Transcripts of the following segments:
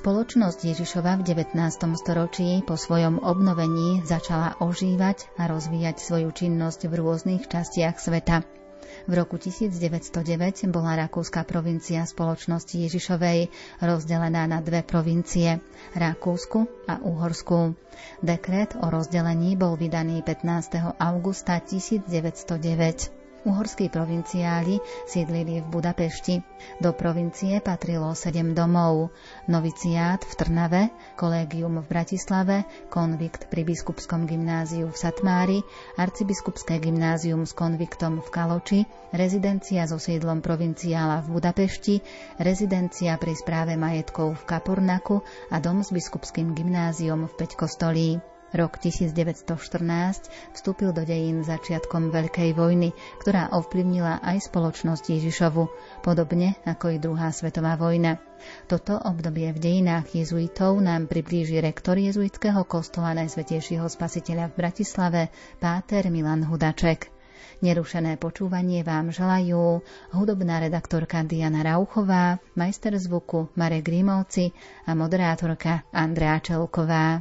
Spoločnosť Ježišova v 19. storočí po svojom obnovení začala ožívať a rozvíjať svoju činnosť v rôznych častiach sveta. V roku 1909 bola rakúska provincia spoločnosti Ježišovej rozdelená na dve provincie, Rakúsku a Uhorskú. Dekret o rozdelení bol vydaný 15. augusta 1909. Uhorskí provinciáli sídlili v Budapešti. Do provincie patrilo sedem domov. Noviciát v Trnave, kolégium v Bratislave, konvikt pri biskupskom gymnáziu v Satmári, arcibiskupské gymnázium s konviktom v Kaloči, rezidencia so sídlom provinciála v Budapešti, rezidencia pri správe majetkov v Kapornaku a dom s biskupským gymnáziom v Peťkostolí. Rok 1914 vstúpil do dejín začiatkom Veľkej vojny, ktorá ovplyvnila aj spoločnosť Ježišovu, podobne ako i druhá svetová vojna. Toto obdobie v dejinách jezuitov nám priblíži rektor jezuitského kostola Najsvetejšieho spasiteľa v Bratislave, páter Milan Hudaček. Nerušené počúvanie vám želajú hudobná redaktorka Diana Rauchová, majster zvuku Marek Grimovci a moderátorka Andrea Čelková.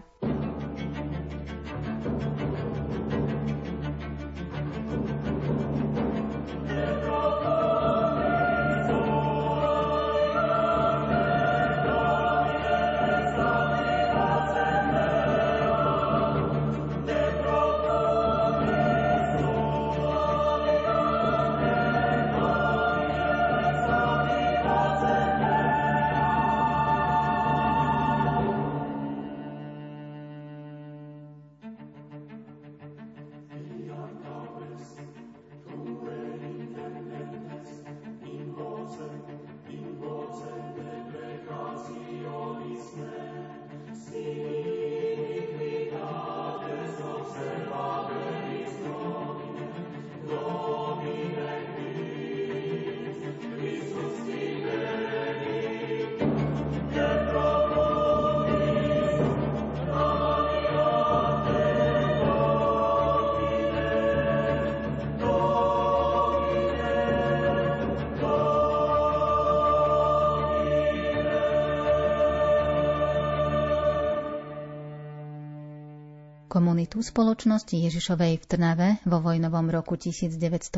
Komunitu spoločnosti Ježišovej v Trnave vo vojnovom roku 1916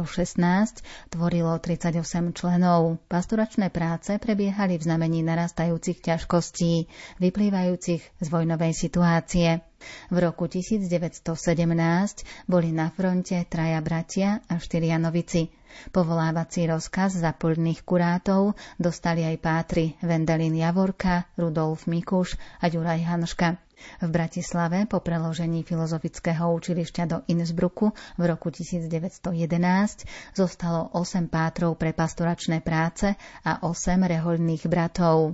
tvorilo 38 členov. Pastoračné práce prebiehali v znamení narastajúcich ťažkostí, vyplývajúcich z vojnovej situácie. V roku 1917 boli na fronte traja bratia a štyria novici. Povolávací rozkaz za plných kurátov dostali aj pátri Vendelin Javorka, Rudolf Mikuš a Juraj Hanška. V Bratislave po preložení filozofického učilišťa do Innsbrucku v roku 1911 zostalo 8 pátrov pre pastoračné práce a 8 rehoľných bratov.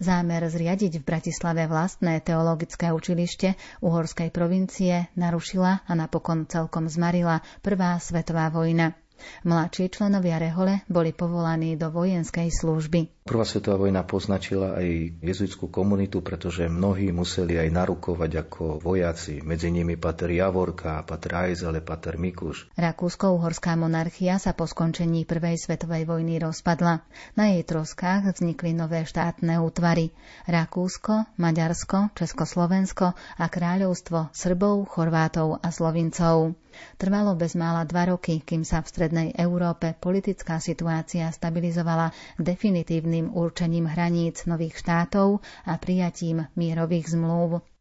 Zámer zriadiť v Bratislave vlastné teologické učilište uhorskej provincie narušila a napokon celkom zmarila Prvá svetová vojna. Mladší členovia Rehole boli povolaní do vojenskej služby. Prvá svetová vojna poznačila aj jezuitskú komunitu, pretože mnohí museli aj narukovať ako vojaci. Medzi nimi pater Javorka, pater Ajzele, pater Mikuš. Rakúsko-uhorská monarchia sa po skončení Prvej svetovej vojny rozpadla. Na jej troskách vznikli nové štátne útvary. Rakúsko, Maďarsko, Československo a kráľovstvo Srbov, Chorvátov a Slovincov. Trvalo bezmála dva roky, kým sa v strednej Európe politická situácia stabilizovala definitívnym určením hraníc nových štátov a prijatím mierových zmluv.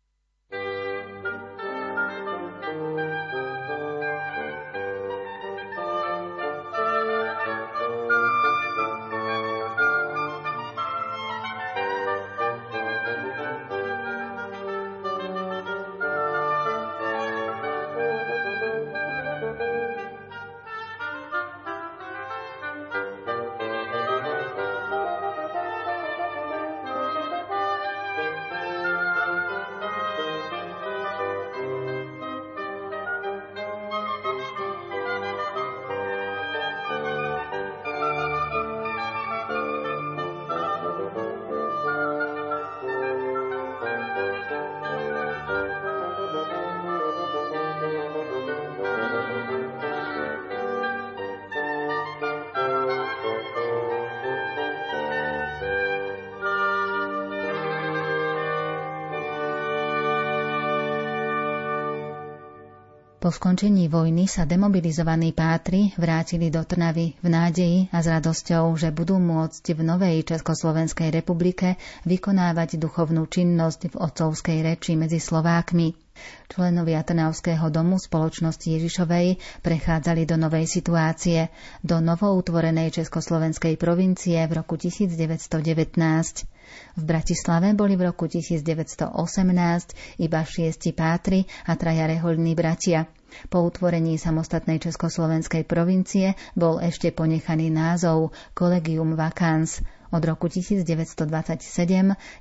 Po skončení vojny sa demobilizovaní pátri vrátili do Trnavy v nádeji a s radosťou, že budú môcť v novej Československej republike vykonávať duchovnú činnosť v otcovskej reči medzi Slovákmi. Členovia Trnavského domu spoločnosti Ježišovej prechádzali do novej situácie, do novoutvorenej Československej provincie v roku 1919. V Bratislave boli v roku 1918 iba šiesti pátri a traja rehoľní bratia. Po utvorení samostatnej Československej provincie bol ešte ponechaný názov Collegium Vacans. Od roku 1927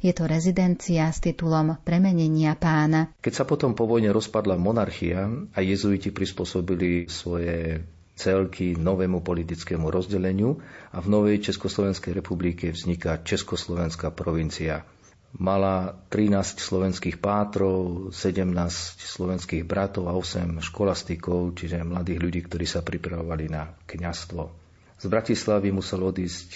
je to rezidencia s titulom Premenenia pána. Keď sa potom po vojne rozpadla monarchia a jezuiti prispôsobili svoje celky novému politickému rozdeleniu a v novej Československej republike vzniká Československá provincia. Mala 13 slovenských pátrov, 17 slovenských bratov a 8 školastikov, čiže mladých ľudí, ktorí sa pripravovali na kňastvo. Z Bratislavy musel odísť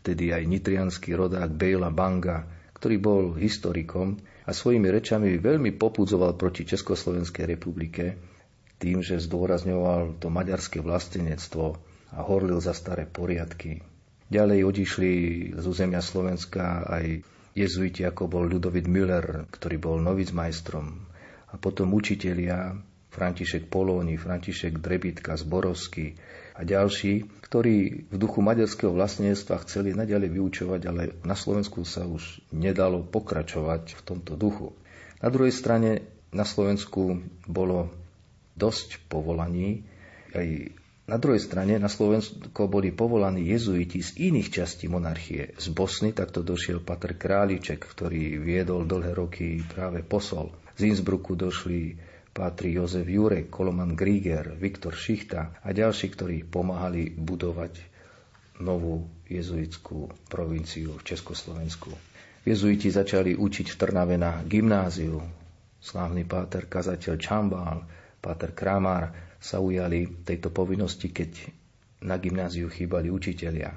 vtedy aj nitrianský rodák Bejla Banga, ktorý bol historikom a svojimi rečami veľmi popudzoval proti Československej republike, tým, že zdôrazňoval to maďarské vlastenectvo a horlil za staré poriadky. Ďalej odišli z územia Slovenska aj jezuiti, ako bol Ludovit Müller, ktorý bol majstrom, a potom učitelia František Polóni, František Drebitka, Zborovský a ďalší, ktorí v duchu maďarského vlastníctva chceli naďalej vyučovať, ale na Slovensku sa už nedalo pokračovať v tomto duchu. Na druhej strane na Slovensku bolo dosť povolaní. Aj na druhej strane na Slovensko boli povolaní jezuiti z iných častí monarchie. Z Bosny takto došiel Patr Králiček, ktorý viedol dlhé roky práve posol. Z Innsbrucku došli pátri Jozef Jurek, Koloman Grieger, Viktor Šichta a ďalší, ktorí pomáhali budovať novú jezuitskú provinciu v Československu. Jezuiti začali učiť v Trnave na gymnáziu. Slávny páter kazateľ Čambál Páter Kramár sa ujali tejto povinnosti, keď na gymnáziu chýbali učitelia.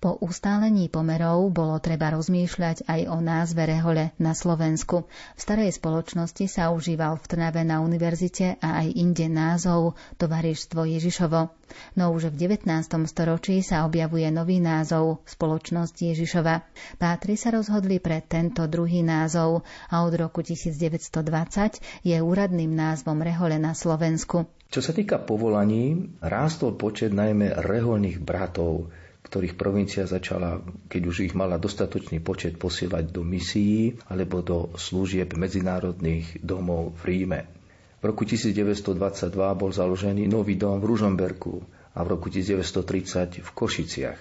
Po ustálení pomerov bolo treba rozmýšľať aj o názve rehole na Slovensku. V starej spoločnosti sa užíval v Trnave na univerzite a aj inde názov Tovarištvo Ježišovo. No už v 19. storočí sa objavuje nový názov Spoločnosť Ježišova. Pátri sa rozhodli pre tento druhý názov a od roku 1920 je úradným názvom rehole na Slovensku. Čo sa týka povolaní, rástol počet najmä reholných bratov, ktorých provincia začala, keď už ich mala dostatočný počet, posielať do misií alebo do služieb medzinárodných domov v Ríme. V roku 1922 bol založený nový dom v Ružomberku a v roku 1930 v Košiciach.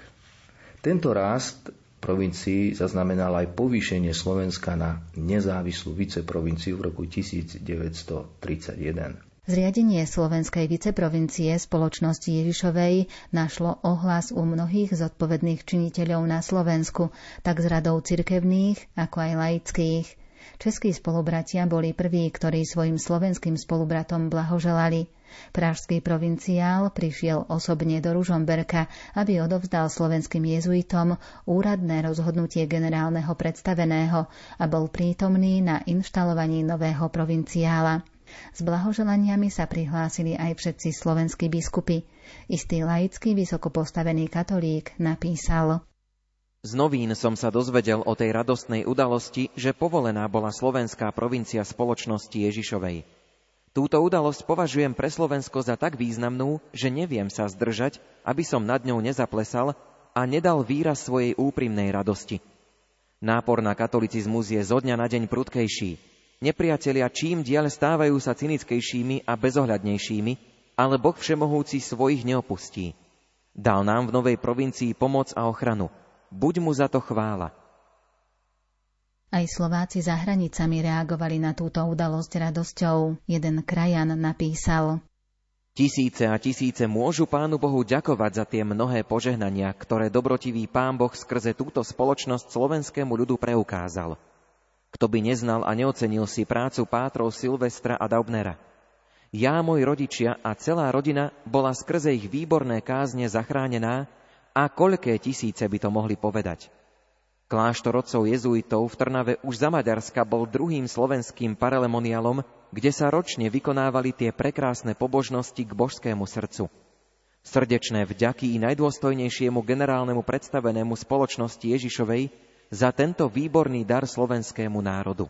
Tento rast provincií zaznamenal aj povýšenie Slovenska na nezávislú viceprovinciu v roku 1931. Zriadenie slovenskej viceprovincie spoločnosti Ježišovej našlo ohlas u mnohých zodpovedných činiteľov na Slovensku, tak z radou cirkevných, ako aj laických. Českí spolubratia boli prví, ktorí svojim slovenským spolubratom blahoželali. Pražský provinciál prišiel osobne do Ružomberka, aby odovzdal slovenským jezuitom úradné rozhodnutie generálneho predstaveného a bol prítomný na inštalovaní nového provinciála. S blahoželaniami sa prihlásili aj všetci slovenskí biskupy. Istý laický vysoko postavený katolík napísal z novín som sa dozvedel o tej radostnej udalosti, že povolená bola slovenská provincia spoločnosti Ježišovej. Túto udalosť považujem pre Slovensko za tak významnú, že neviem sa zdržať, aby som nad ňou nezaplesal a nedal výraz svojej úprimnej radosti. Nápor na katolicizmus je zo dňa na deň prudkejší. Nepriatelia čím diaľ stávajú sa cynickejšími a bezohľadnejšími, ale Boh všemohúci svojich neopustí. Dal nám v novej provincii pomoc a ochranu. Buď mu za to chvála. Aj Slováci za hranicami reagovali na túto udalosť radosťou. Jeden krajan napísal Tisíce a tisíce môžu Pánu Bohu ďakovať za tie mnohé požehnania, ktoré dobrotivý Pán Boh skrze túto spoločnosť slovenskému ľudu preukázal – kto by neznal a neocenil si prácu pátrov Silvestra a Daubnera. Ja, moji rodičia a celá rodina bola skrze ich výborné kázne zachránená a koľké tisíce by to mohli povedať. Kláštor otcov jezuitov v Trnave už za Maďarska bol druhým slovenským paralemonialom, kde sa ročne vykonávali tie prekrásne pobožnosti k božskému srdcu. Srdečné vďaky i najdôstojnejšiemu generálnemu predstavenému spoločnosti Ježišovej za tento výborný dar slovenskému národu.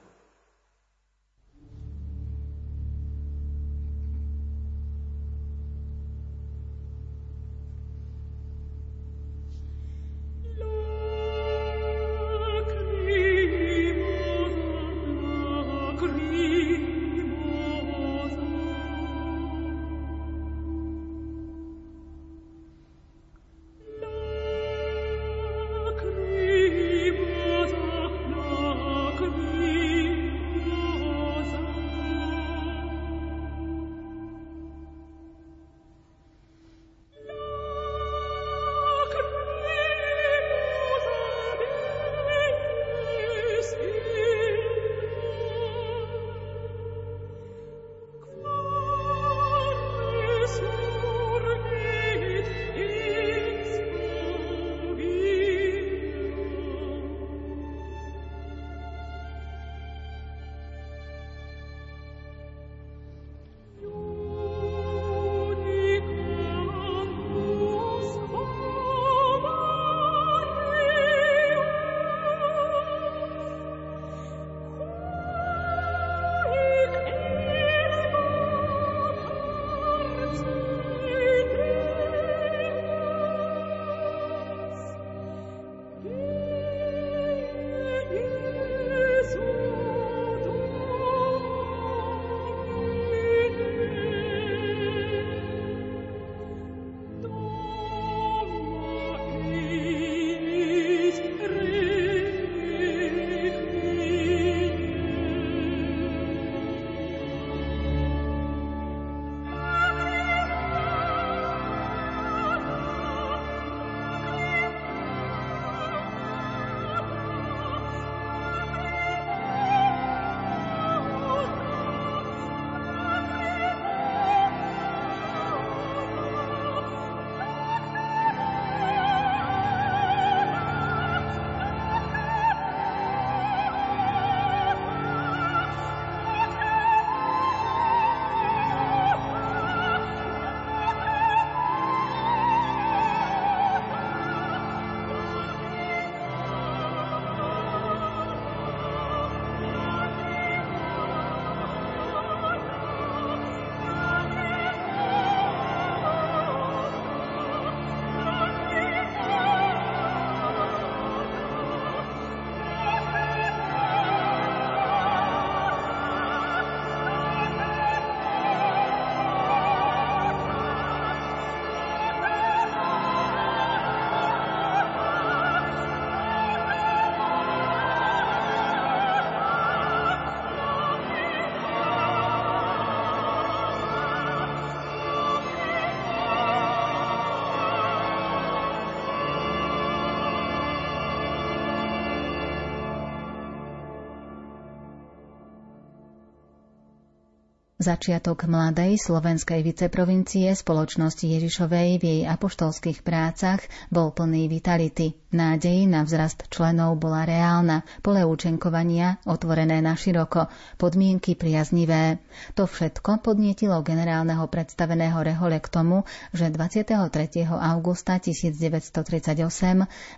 Začiatok mladej slovenskej viceprovincie spoločnosti Ježišovej v jej apoštolských prácach bol plný vitality. Nádej na vzrast členov bola reálna, pole účenkovania otvorené na široko, podmienky priaznivé. To všetko podnietilo generálneho predstaveného Rehole k tomu, že 23. augusta 1938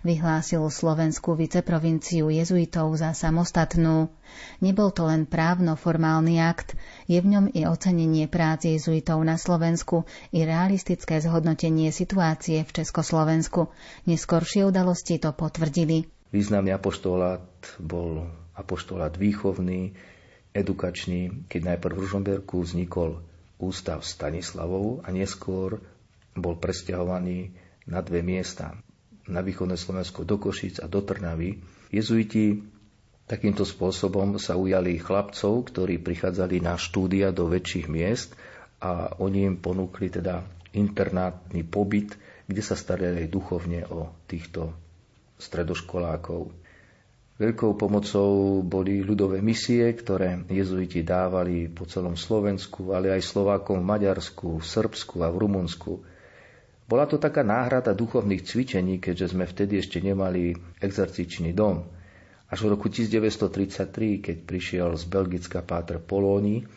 vyhlásil slovenskú viceprovinciu jezuitov za samostatnú. Nebol to len právno-formálny akt, je v ňom i ocenenie prác jezuitov na Slovensku i realistické zhodnotenie situácie v Československu. Neskoršie udalosti to potvrdili. Významný apoštolát bol apoštolát výchovný, edukačný, keď najprv v Ružomberku vznikol ústav Stanislavov a neskôr bol presťahovaný na dve miesta na východné Slovensko do Košic a do Trnavy. Jezuiti Takýmto spôsobom sa ujali chlapcov, ktorí prichádzali na štúdia do väčších miest a oni im ponúkli teda internátny pobyt, kde sa starali duchovne o týchto stredoškolákov. Veľkou pomocou boli ľudové misie, ktoré jezuiti dávali po celom Slovensku, ale aj Slovákom v Maďarsku, v Srbsku a v Rumunsku. Bola to taká náhrada duchovných cvičení, keďže sme vtedy ešte nemali exercičný dom. Až v roku 1933, keď prišiel z Belgická Páter Polóni,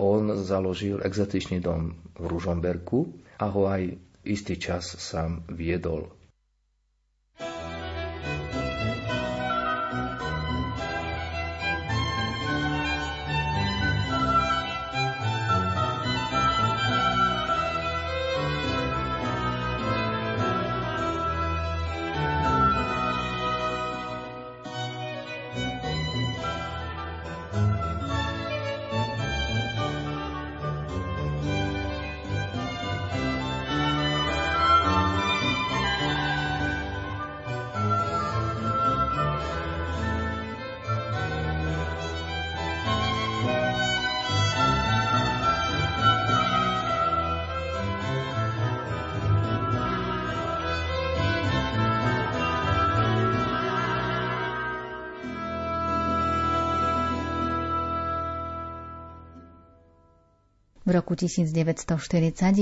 on založil exercičný dom v Ružomberku a ho aj istý čas sám viedol. V roku 1940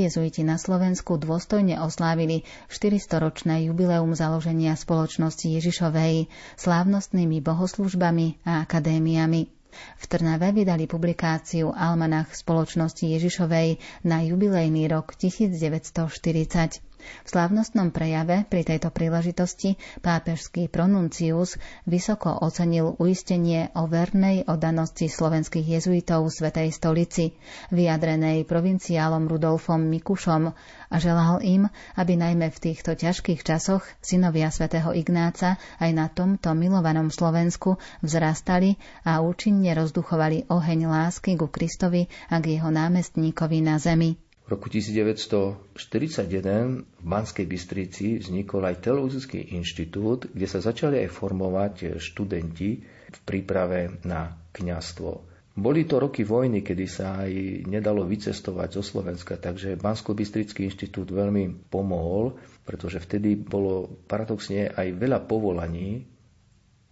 jezuiti na Slovensku dôstojne oslávili 400-ročné jubileum založenia spoločnosti Ježišovej slávnostnými bohoslužbami a akadémiami. V Trnave vydali publikáciu Almanach spoločnosti Ježišovej na jubilejný rok 1940. V slávnostnom prejave pri tejto príležitosti pápežský pronuncius vysoko ocenil uistenie o vernej oddanosti slovenských jezuitov Svetej stolici, vyjadrenej provinciálom Rudolfom Mikušom a želal im, aby najmä v týchto ťažkých časoch synovia svätého Ignáca aj na tomto milovanom Slovensku vzrastali a účinne rozduchovali oheň lásky ku Kristovi a k jeho námestníkovi na zemi. V roku 1941 v Banskej Bystrici vznikol aj Teologický inštitút, kde sa začali aj formovať študenti v príprave na kňastvo. Boli to roky vojny, kedy sa aj nedalo vycestovať zo Slovenska, takže Bansko-Bystrický inštitút veľmi pomohol, pretože vtedy bolo paradoxne aj veľa povolaní,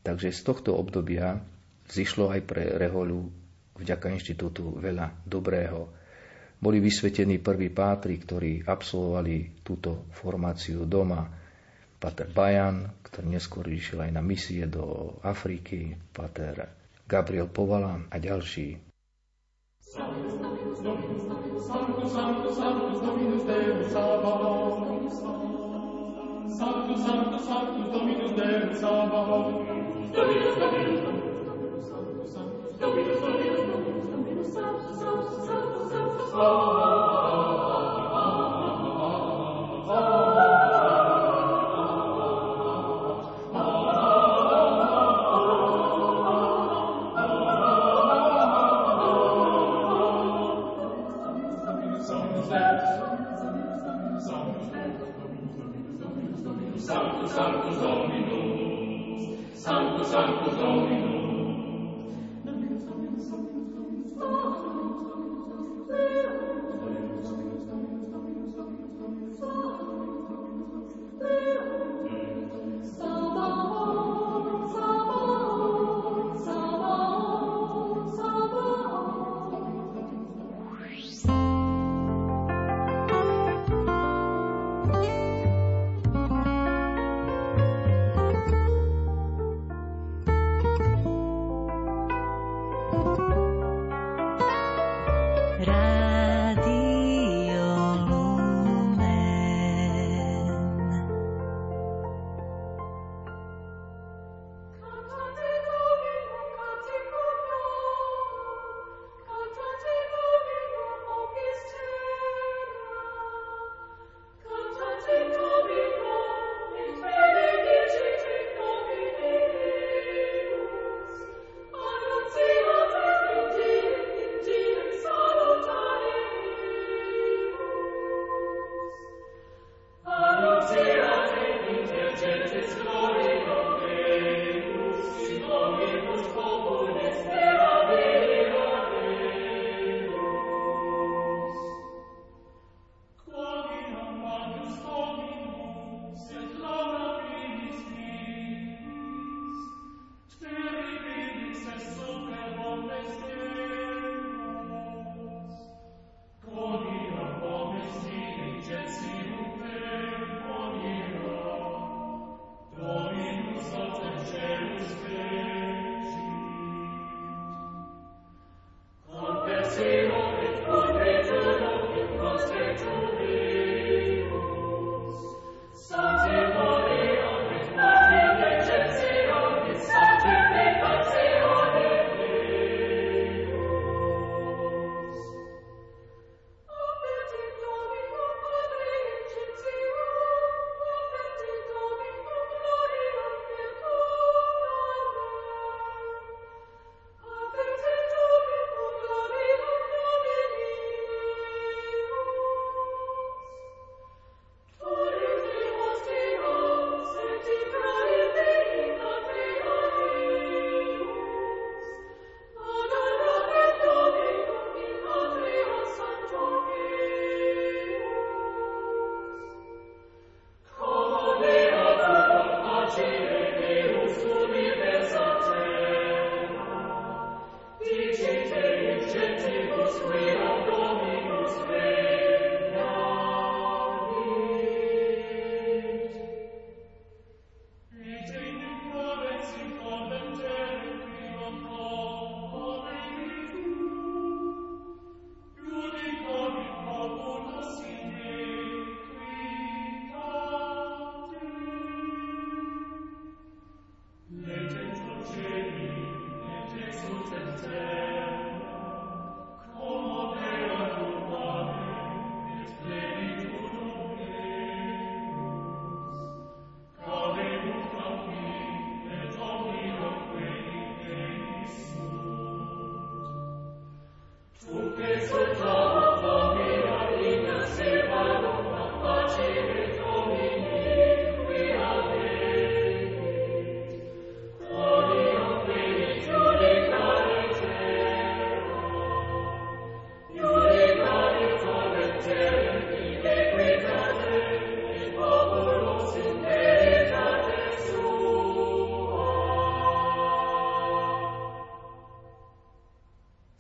takže z tohto obdobia zišlo aj pre Rehoľu vďaka inštitútu veľa dobrého boli vysvetení prví pátri, ktorí absolvovali túto formáciu doma. Pater Bajan, ktorý neskôr išiel aj na misie do Afriky, Pater Gabriel Povala a ďalší. Sanctus Sanctus, Sanctus Dominus Deus Sabaoth. Sanctus, Sanctus, Sanctus Dominus Deus Sabaoth. Dominus, Dominus, Dominus,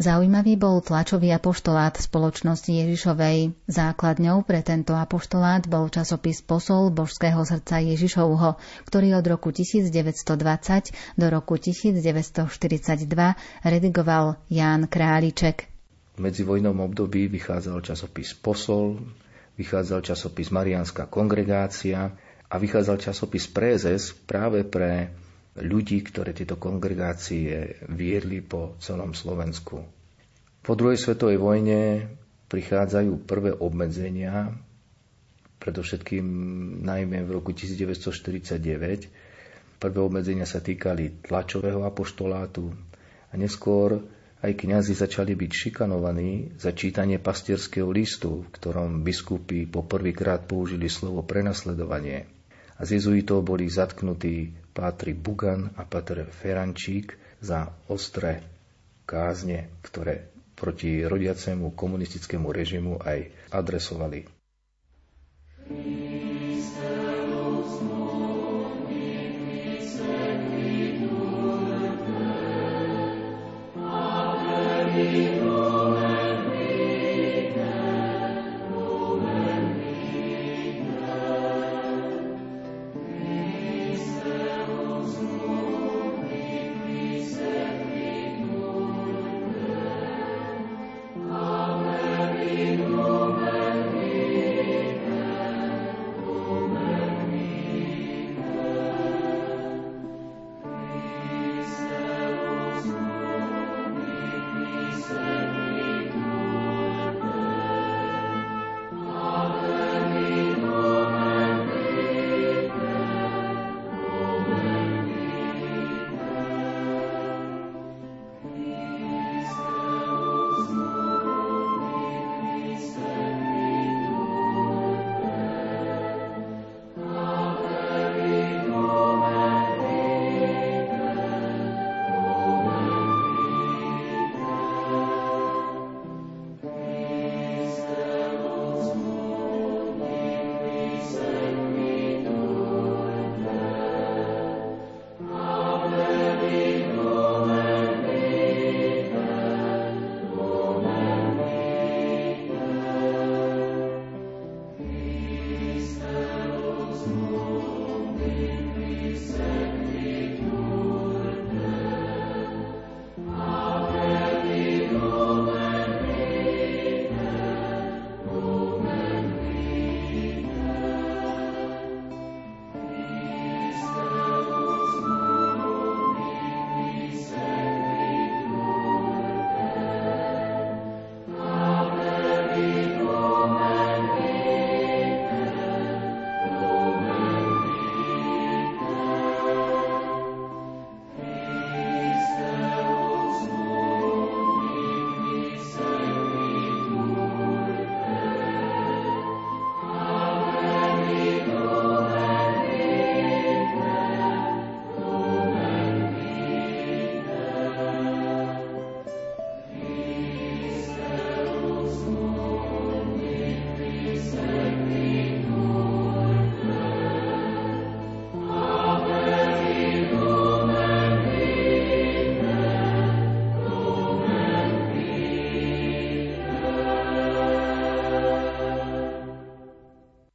Zaujímavý bol tlačový apoštolát spoločnosti Ježišovej. Základňou pre tento apoštolát bol časopis Posol božského srdca Ježišovho, ktorý od roku 1920 do roku 1942 redigoval Ján Králiček. V medzivojnom období vychádzal časopis Posol, vychádzal časopis Marianská kongregácia a vychádzal časopis Prézes práve pre ľudí, ktoré tieto kongregácie viedli po celom Slovensku. Po druhej svetovej vojne prichádzajú prvé obmedzenia, predovšetkým najmä v roku 1949. Prvé obmedzenia sa týkali tlačového apoštolátu a neskôr aj kňazi začali byť šikanovaní za čítanie pastierského listu, v ktorom biskupy poprvýkrát použili slovo prenasledovanie. A z jezuitov boli zatknutí pátri Bugan a pátr Ferančík za ostré kázne, ktoré proti rodiacemu komunistickému režimu aj adresovali. Thank.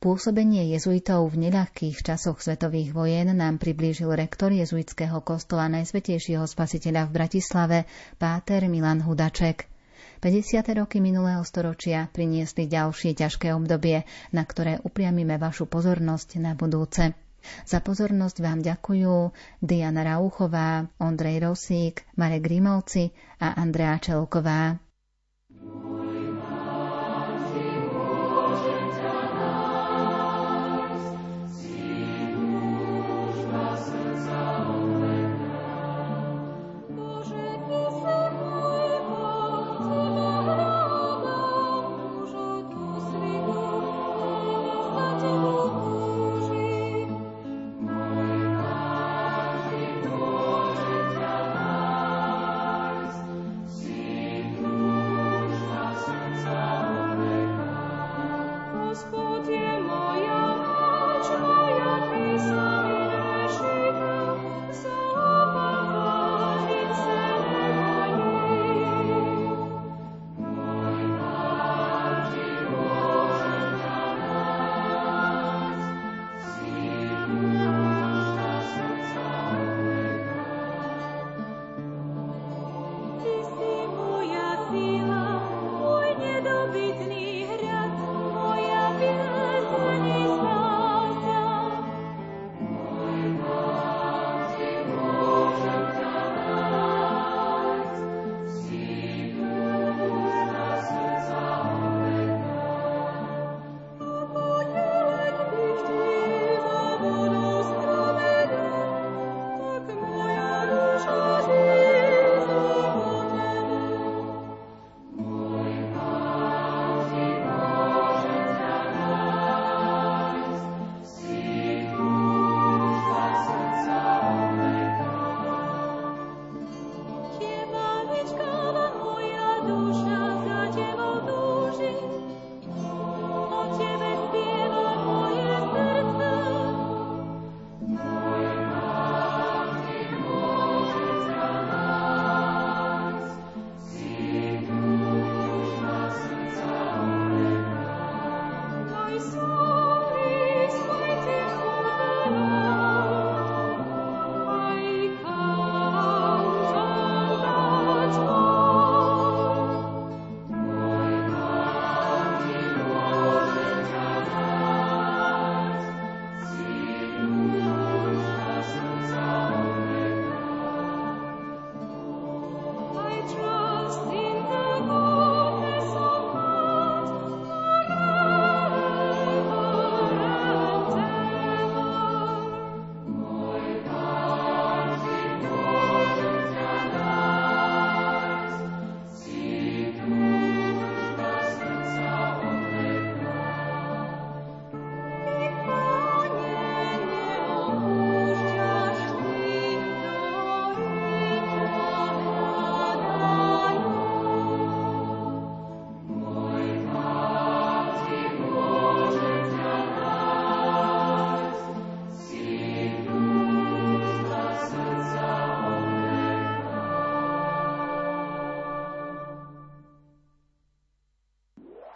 Pôsobenie jezuitov v neľahkých časoch svetových vojen nám priblížil rektor jezuitského kostola Najsvetejšieho spasiteľa v Bratislave, páter Milan Hudaček. 50. roky minulého storočia priniesli ďalšie ťažké obdobie, na ktoré upriamime vašu pozornosť na budúce. Za pozornosť vám ďakujú Diana Rauchová, Ondrej Rosík, Marek Grimovci a Andrea Čelková.